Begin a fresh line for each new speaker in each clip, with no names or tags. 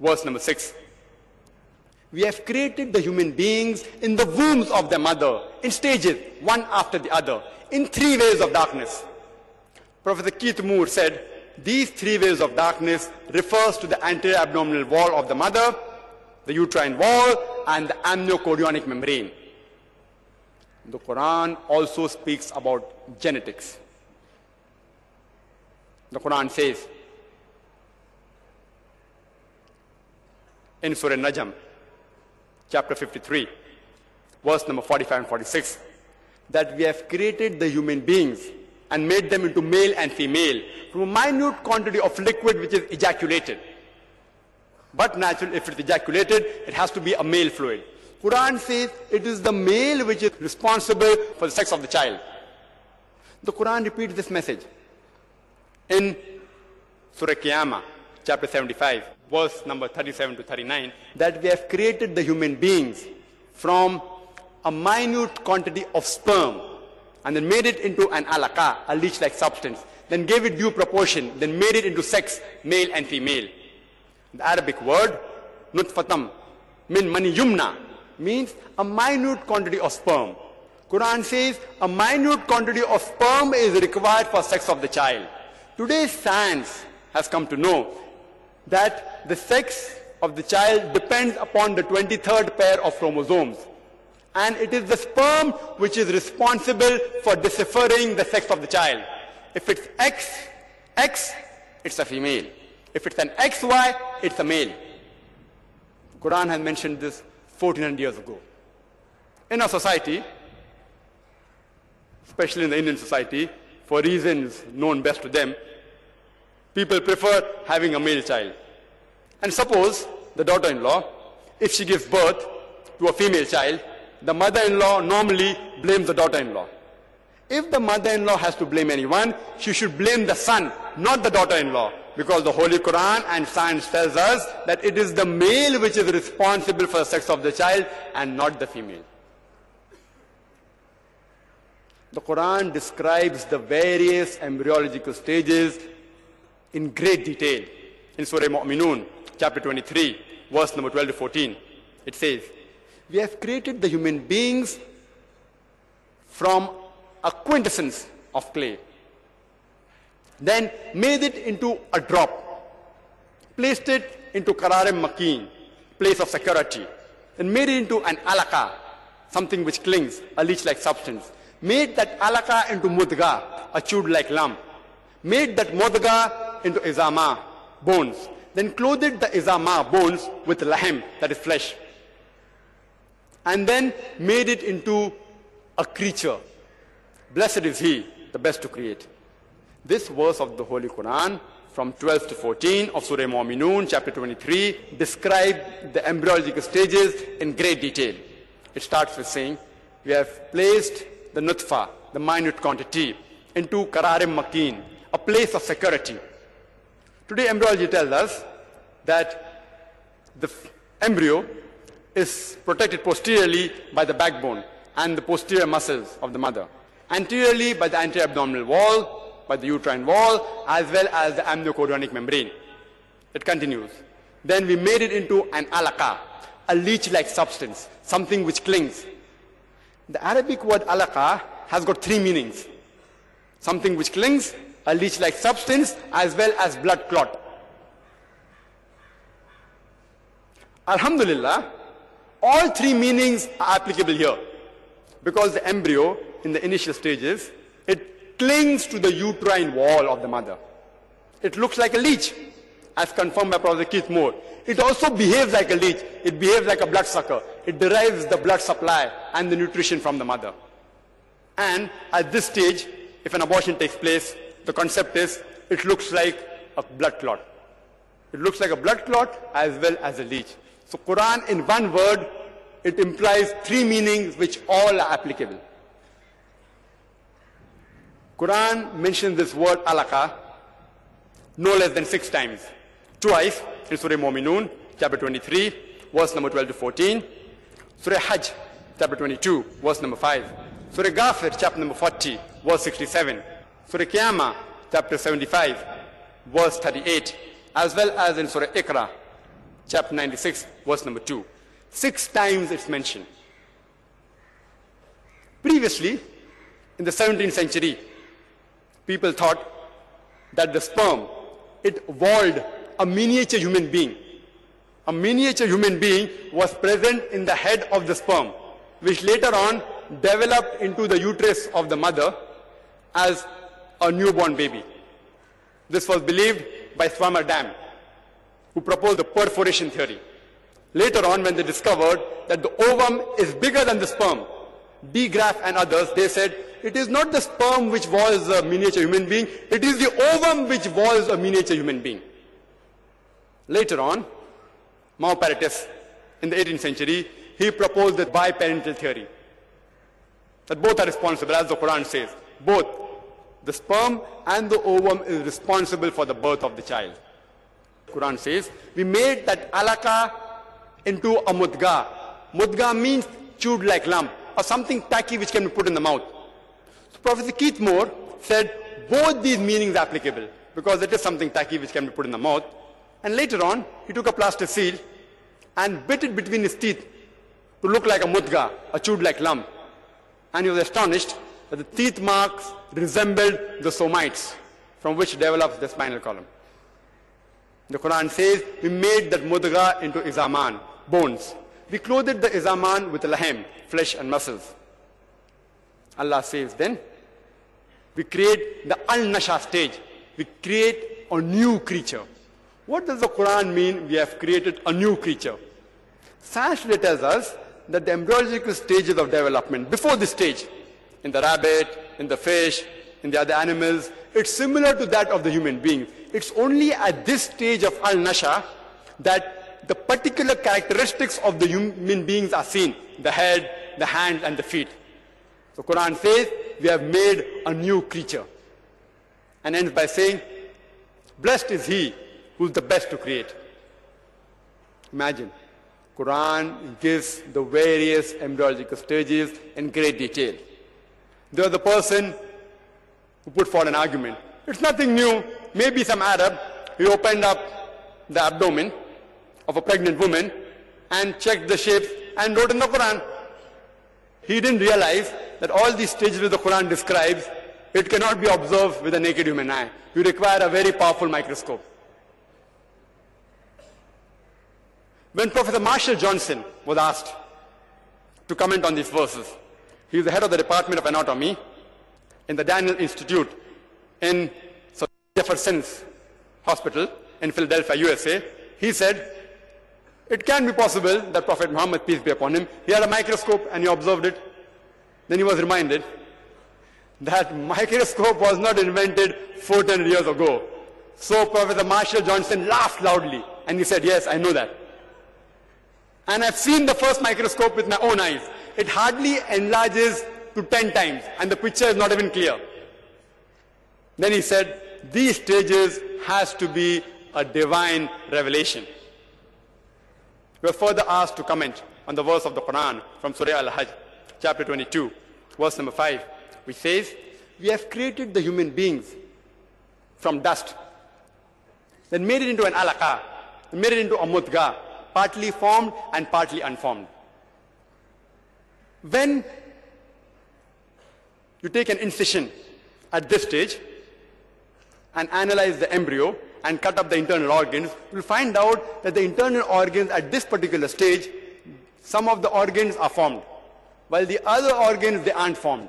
verse number 6. We have created the human beings in the wombs of their mother in stages, one after the other, in three waves of darkness. Professor Keith Moore said, these three waves of darkness refers to the anterior abdominal wall of the mother, the uterine wall, and the amniochorionic membrane. The Quran also speaks about genetics. The Quran says in Surah Najm, chapter 53, verse number 45 and 46, that we have created the human beings and made them into male and female from a minute quantity of liquid which is ejaculated. But natural, if it's ejaculated, it has to be a male fluid. Quran says it is the male which is responsible for the sex of the child. The Quran repeats this message in Surah Qiyamah, chapter 75, verse number 37 to 39, that we have created the human beings from a minute quantity of sperm and then made it into an alaka, a leech-like substance, then gave it due proportion, then made it into sex, male and female. The Arabic word, nutfatam, min mani yumna, means a minute quantity of sperm. Quran says a minute quantity of sperm is required for sex of the child. Today's science has come to know that the sex of the child depends upon the 23rd pair of chromosomes. And it is the sperm which is responsible for deciphering the sex of the child. If it's X, X, it's a female. If it's an XY, it's a male. Quran has mentioned this 1400 years ago. In our society, especially in the Indian society, for reasons known best to them, people prefer having a male child. And suppose the daughter-in-law, if she gives birth to a female child, the mother-in-law normally blames the daughter-in-law. If the mother-in-law has to blame anyone, she should blame the son, not the daughter-in-law. Because the Holy Quran and science tells us that it is the male which is responsible for the sex of the child and not the female. The Quran describes the various embryological stages in great detail. In Surah Mu'minun, chapter 23, verse number 12 to 14, it says, We have created the human beings from a quintessence of clay, then made it into a drop, placed it into Kararim Makin, place of security, and made it into an alaka, something which clings, a leech-like substance, made that alaka into mudga, a chewed-like lump, made that mudga into izama, bones, then clothed the izama, bones, with lahm, that is flesh, and then made it into a creature. Blessed is he, the best to create. This verse of the Holy Quran from 12 to 14 of Surah Mu'minun, chapter 23, describe the embryological stages in great detail. It starts with saying, we have placed the nutfa, the minute quantity, into kararim makin, a place of security. Today embryology tells us that the embryo is protected posteriorly by the backbone and the posterior muscles of the mother, anteriorly by the anterior abdominal wall, by the uterine wall, as well as the amniochorionic membrane. It continues. Then we made it into an alaka, a leech-like substance, something which clings. The Arabic word alaka has got three meanings. Something which clings, a leech-like substance, as well as blood clot. Alhamdulillah, all three meanings are applicable here. Because the embryo, in the initial stages, it clings to the uterine wall of the mother. It looks like a leech, as confirmed by Professor Keith Moore. It also behaves like a leech. It behaves like a bloodsucker. It derives the blood supply and the nutrition from the mother. And at this stage, if an abortion takes place, the concept is it looks like a blood clot. It looks like a blood clot as well as a leech. So Quran in one word, it implies three meanings which all are applicable. Quran mentions this word alaka no less than six times. Twice in Surah Mu'minun, chapter 23, verse number 12 to 14. Surah Hajj, chapter 22, verse number 5. Surah Ghafir, chapter number 40, verse 67. Surah Qiyamah, chapter 75, verse 38. As well as in Surah Iqra, chapter 96, verse number 2. Six times it's mentioned. Previously, in the 17th century, people thought that the sperm, it evolved a miniature human being. A miniature human being was present in the head of the sperm, which later on developed into the uterus of the mother as a newborn baby. This was believed by Swammerdam, who proposed the preformation theory. Later on, when they discovered that the ovum is bigger than the sperm, De Graaf and others, they said, it is not the sperm which was a miniature human being, it is the ovum which was a miniature human being. Later on, Maupertuis, in the 18th century, he proposed the biparental theory. That both are responsible, as the Quran says. Both the sperm and the ovum is responsible for the birth of the child. Quran says, we made that alaka into a mudga. Mudga means chewed like lump or something tacky which can be put in the mouth. So Professor Keith Moore said both these meanings applicable because it is something tacky which can be put in the mouth. And later on, he took a plaster seal and bit it between his teeth to look like a mudga, a chewed like lump. And he was astonished that the teeth marks resembled the somites from which develops the spinal column. The Quran says, we made that mudga into izaman, bones. We clothed the izaman with lahem, flesh and muscles. Allah says then, we create the al-nasha stage. We create a new creature. What does the Quran mean we have created a new creature? Science tells us that the embryological stages of development, before this stage, in the rabbit, in the fish, in the other animals, it's similar to that of the human being. It's only at this stage of al-nasha that the particular characteristics of the human beings are seen. The head, the hands and the feet. So Quran says, we have made a new creature. And ends by saying, blessed is he who's the best to create. Imagine, Quran gives the various embryological stages in great detail. There was the person who put forward an argument. It's nothing new. Maybe some Arab, he opened up the abdomen of a pregnant woman and checked the shape and wrote in the Quran. He didn't realize that all these stages which the Quran describes, it cannot be observed with a naked human eye. You require a very powerful microscope. When Professor Marshall Johnson was asked to comment on these verses, he is the head of the Department of Anatomy in the Daniel Institute in Jefferson's Hospital in Philadelphia, USA. He said, it can be possible that Prophet Muhammad, peace be upon him, he had a microscope and he observed it. Then he was reminded that microscope was not invented 400 years ago. So Professor Marshall Johnson laughed loudly and he said, yes, I know that. And I've seen the first microscope with my own eyes. It hardly enlarges to 10 times and the picture is not even clear. Then he said, these stages has to be a divine revelation. We are further asked to comment on the verse of the Quran from Surah Al-Hajj, chapter 22, verse number 5, which says, We have created the human beings from dust, then made it into an alaka, made it into a mudga, partly formed and partly unformed. When you take an incision at this stage and analyze the embryo, and cut up the internal organs, you'll find out that the internal organs at this particular stage, some of the organs are formed, while the other organs, they aren't formed.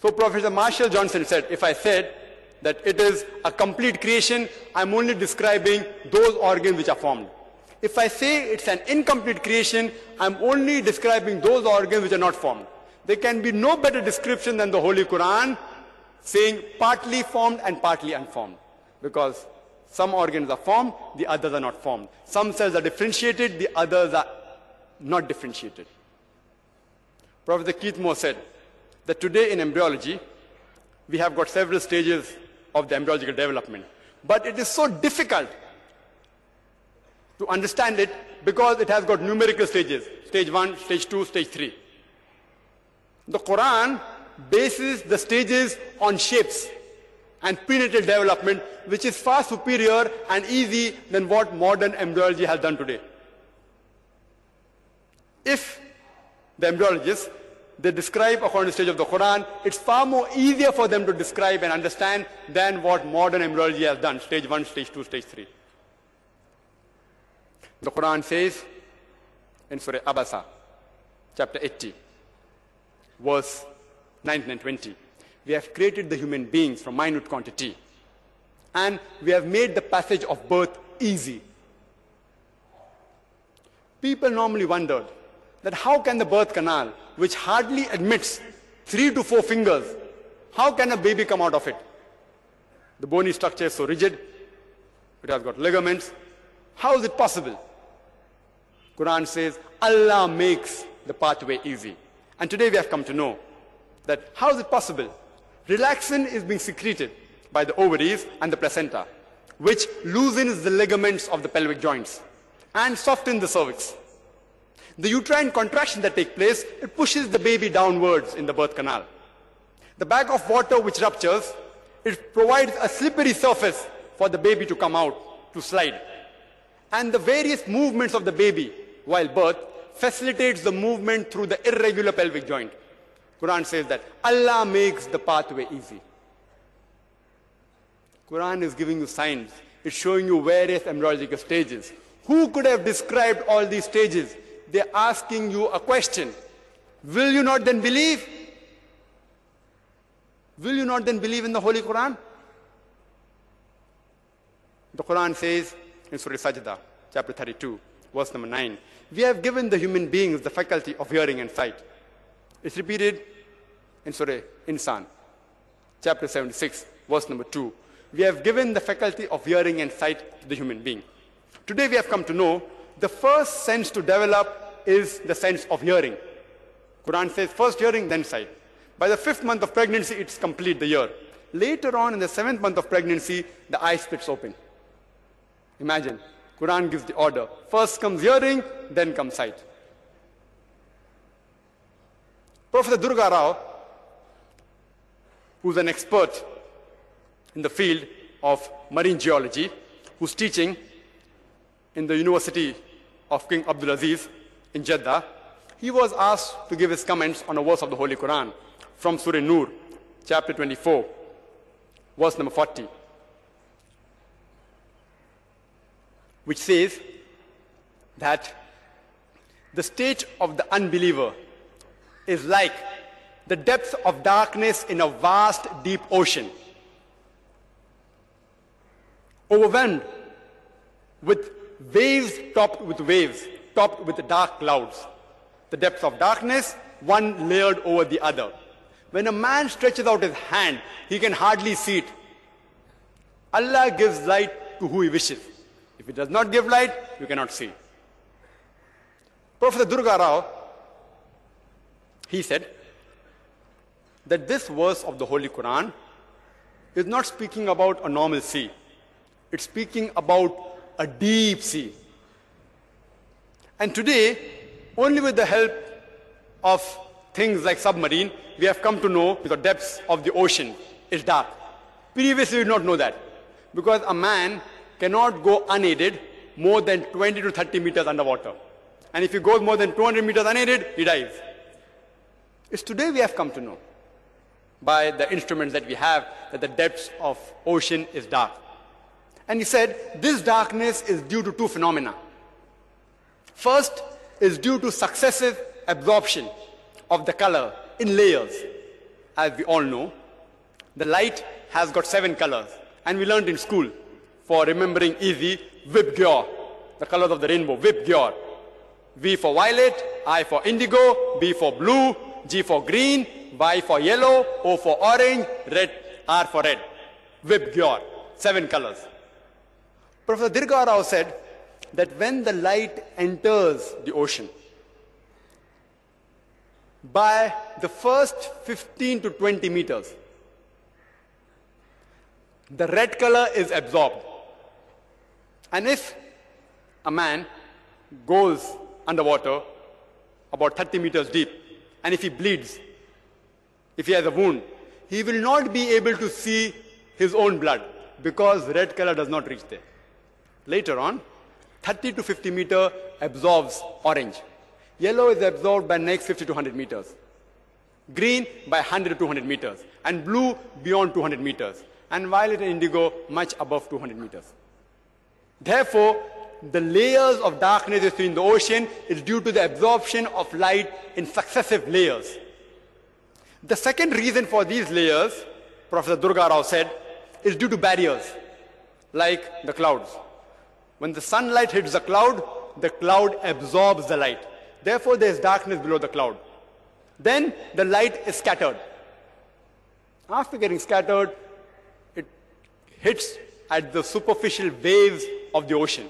So Professor Marshall Johnson said, if I said that it is a complete creation, I'm only describing those organs which are formed. If I say it's an incomplete creation, I'm only describing those organs which are not formed. There can be no better description than the Holy Quran saying partly formed and partly unformed. Because some organs are formed, the others are not formed. Some cells are differentiated, the others are not differentiated. Professor Keith Moore said that today in embryology, we have got several stages of the embryological development. But it is so difficult to understand it because it has got numerical stages. Stage 1, stage 2, stage 3. The Quran bases the stages on shapes and prenatal development, which is far superior and easy than what modern embryology has done today. If the embryologists, they describe according to the stage of the Quran, it's far more easier for them to describe and understand than what modern embryology has done, stage 1, stage 2, stage 3. The Quran says in Surah Abasa, chapter 80, verse 19 and 20, we have created the human beings from minute quantity and we have made the passage of birth easy. People normally wondered that how can the birth canal, which hardly admits three to four fingers, how can a baby come out of it? The bony structure is so rigid, it has got ligaments. How is it possible? Quran says Allah makes the pathway easy. And today we have come to know that how is it possible? Relaxin is being secreted by the ovaries and the placenta, which loosens the ligaments of the pelvic joints and softens the cervix. The uterine contraction that takes place, it pushes the baby downwards in the birth canal. The bag of water which ruptures, it provides a slippery surface for the baby to come out, to slide. And the various movements of the baby while birth facilitates the movement through the irregular pelvic joint. Quran says that Allah makes the pathway easy. Quran is giving you signs. It's showing you various embryological stages. Who could have described all these stages? They're asking you a question. Will you not then believe? Will you not then believe in the Holy Quran? The Quran says in Surah Sajda, chapter 32, verse number 9, we have given the human beings the faculty of hearing and sight. It's repeated in Surah Insan, chapter 76, verse number 2. We have given the faculty of hearing and sight to the human being. Today we have come to know the first sense to develop is the sense of hearing. Quran says first hearing, then sight. By the fifth month of pregnancy, it's complete the year. Later on, in the seventh month of pregnancy, the eye splits open. Imagine, Quran gives the order. First comes hearing, then comes sight. Professor Durga Rao, who's an expert in the field of marine geology, who's teaching in the University of King Abdulaziz in Jeddah, he was asked to give his comments on a verse of the Holy Quran from Surah Nur, chapter 24, verse number 40, which says that the state of the unbeliever is like the depth of darkness in a vast, deep ocean. Overwhelmed with waves topped with waves, topped with dark clouds. The depths of darkness, one layered over the other. When a man stretches out his hand, he can hardly see it. Allah gives light to who he wishes. If it does not give light, you cannot see. Professor Durga Rao, he said that this verse of the Holy Quran is not speaking about a normal sea. It's speaking about a deep sea. And today, only with the help of things like submarine, we have come to know the depths of the ocean is dark. Previously, we did not know that. Because a man cannot go unaided more than 20 to 30 meters underwater. And if he goes more than 200 meters unaided, he dies. It's today we have come to know by the instruments that we have that the depths of ocean is dark. And he said this darkness is due to two phenomena. First is due to successive absorption of the color in layers. As we all know, the light has got seven colors. And we learned in school for remembering easy, Vibgyor, the colors of the rainbow, Vibgyor. V for violet, I for indigo, B for blue, G for green, Y for yellow, O for orange, red, R for red. Vibgyor, seven colors. Professor Durga Rao said that when the light enters the ocean, by the first 15 to 20 meters, the red color is absorbed. And if a man goes underwater about 30 meters deep, and if he bleeds, if he has a wound, he will not be able to see his own blood because red color does not reach there. Later on, 30 to 50 meter absorbs orange. Yellow is absorbed by next 50 to 100 meters. Green by 100 to 200 meters. And blue beyond 200 meters. And violet and indigo much above 200 meters. Therefore, the layers of darkness you see in the ocean is due to the absorption of light in successive layers. The second reason for these layers, Professor Durga Rao said, is due to barriers, like the clouds. When the sunlight hits the cloud, the cloud absorbs the light. Therefore, there is darkness below the cloud. Then the light is scattered. After getting scattered, it hits at the superficial waves of the ocean.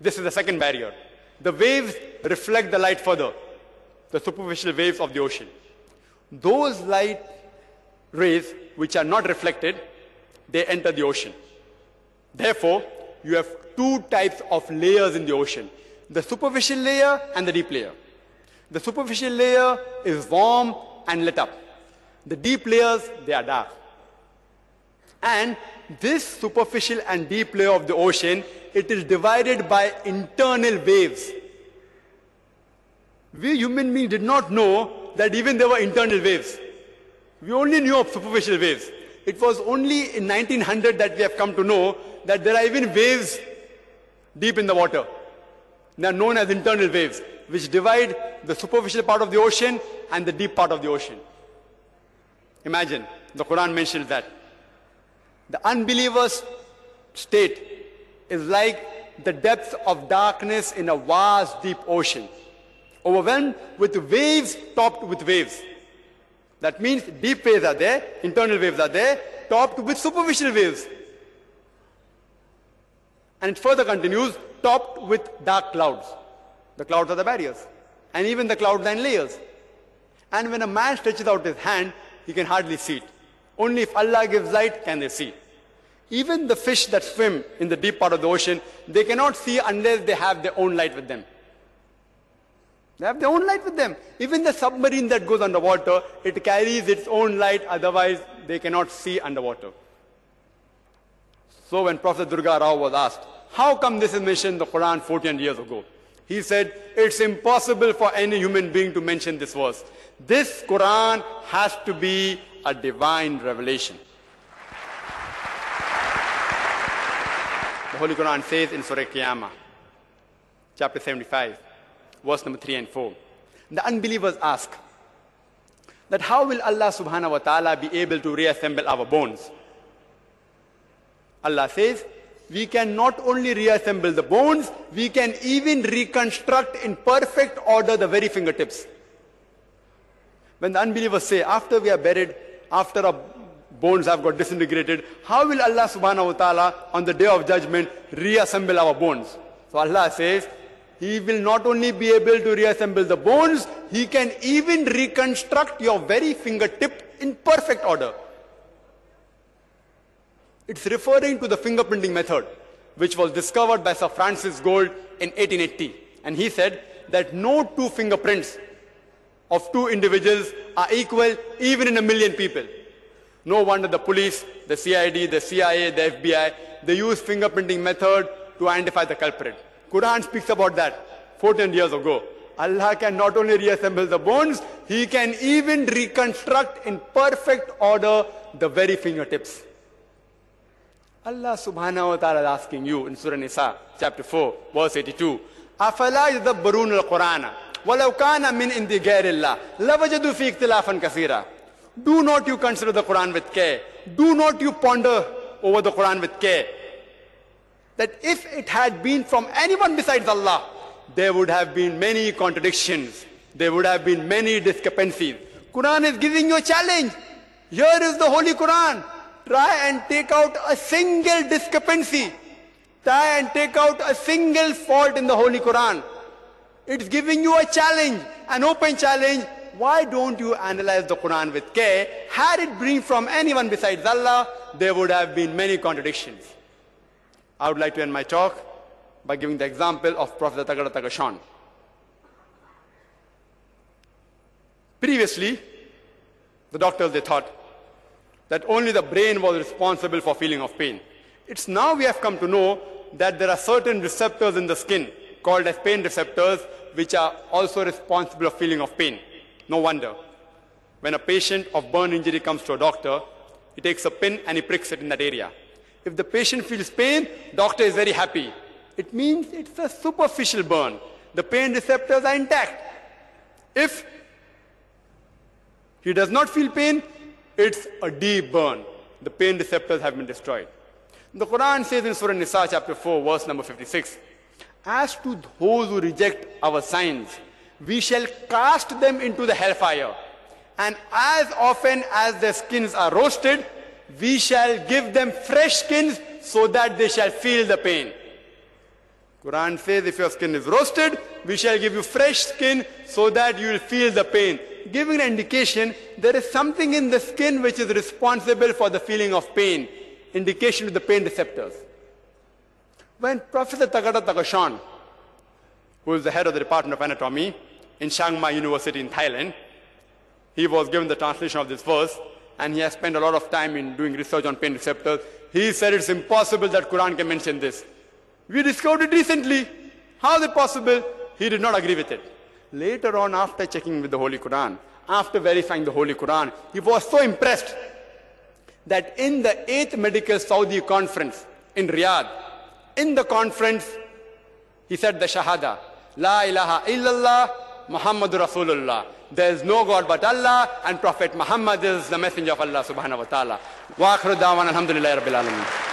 This is the second barrier. The waves reflect the light further, the superficial waves of the ocean. Those light rays which are not reflected, they enter the ocean. Therefore, you have two types of layers in the ocean the superficial layer and the deep layer. The superficial layer is warm and lit up. The deep layers, they are dark. And this superficial and deep layer of the ocean, it is divided by internal waves. We human beings did not know that even there were internal waves. We only knew of superficial waves. It was only in 1900 that we have come to know that there are even waves deep in the water. They are known as internal waves, which divide the superficial part of the ocean and the deep part of the ocean. Imagine, the Quran mentions that. The unbeliever's state is like the depths of darkness in a vast, deep ocean, overwhelmed with waves topped with waves. That means deep waves are there, internal waves are there, topped with superficial waves. And it further continues, topped with dark clouds. The clouds are the barriers. And even the clouds are in layers. And when a man stretches out his hand, he can hardly see it. Only if Allah gives light can they see. Even the fish that swim in the deep part of the ocean, they cannot see unless they have their own light with them. They have their own light with them. Even the submarine that goes underwater, it carries its own light, otherwise they cannot see underwater. So when Prophet Durga Rao was asked, how come this is mentioned in the Quran 14 years ago? He said, it's impossible for any human being to mention this verse. This Quran has to be a divine revelation. The Holy Quran says in Surah Qiyamah, chapter 75, verse number 3 and 4. The unbelievers ask that how will Allah subhanahu wa ta'ala be able to reassemble our bones? Allah says, we can not only reassemble the bones, we can even reconstruct in perfect order the very fingertips. When the unbelievers say, after we are buried, after our bones have got disintegrated, how will Allah subhanahu wa ta'ala on the day of judgment reassemble our bones? So Allah says, He will not only be able to reassemble the bones, He can even reconstruct your very fingertip in perfect order. It's referring to the fingerprinting method, which was discovered by Sir Francis Galton in 1880. And he said that no two fingerprints of two individuals are equal even in a million people. No wonder the police, the CID, the CIA, the FBI, they use fingerprinting method to identify the culprit. Quran speaks about that 14 years ago. Allah can not only reassemble the bones, He can even reconstruct in perfect order the very fingertips. Allah subhanahu wa ta'ala is asking you in Surah Nisa, chapter 4, verse 82. أَفَلَا يَدَبَّرُونَ الْقُرْآنَ وَلَوْ كَانَ مِنْ إِنْدِ غَيْرِ اللَّهِ لَوَجَدُوا فِي اخْتِلَافًا كَثِيرًا Do not you consider the Quran with care. Do not you ponder over the Quran with care. That if it had been from anyone besides Allah, there would have been many contradictions. There would have been many discrepancies. Quran is giving you a challenge. Here is the Holy Quran. Try and take out a single discrepancy. Try and take out a single fault in the Holy Quran. It's giving you a challenge, an open challenge. Why don't you analyze the Quran with care? Had it been from anyone besides Allah, there would have been many contradictions. I would like to end my talk by giving the example of Prophet Tagata Tagashan. Previously, the doctors, they thought that only the brain was responsible for feeling of pain. It's now we have come to know that there are certain receptors in the skin called as pain receptors which are also responsible for feeling of pain. No wonder. When a patient of burn injury comes to a doctor, he takes a pin and he pricks it in that area. If the patient feels pain, doctor is very happy. It means it's a superficial burn. The pain receptors are intact. If he does not feel pain, it's a deep burn. The pain receptors have been destroyed. The Quran says in Surah Nisa chapter 4 verse number 56, As to those who reject our signs, we shall cast them into the hellfire. And as often as their skins are roasted, we shall give them fresh skins so that they shall feel the pain. Quran says if your skin is roasted, we shall give you fresh skin so that you will feel the pain. Giving an indication there is something in the skin which is responsible for the feeling of pain. Indication to the pain receptors. When Professor Tagata Tagashan, who is the head of the Department of Anatomy in Chiang Mai University in Thailand, he was given the translation of this verse and he has spent a lot of time in doing research on pain receptors. He said it's impossible that Quran can mention this. We discovered it recently. How is it possible? He did not agree with it. Later on, after checking with the Holy Quran, after verifying the Holy Quran, he was so impressed that in the 8th Medical Saudi Conference in Riyadh, in the conference, he said the Shahada, La ilaha illallah, Muhammadur Rasulullah. There is no God but Allah, and Prophet Muhammad is the messenger of Allah subhanahu wa ta'ala. Wa akhiru da'wan alhamdulillahi rabbil.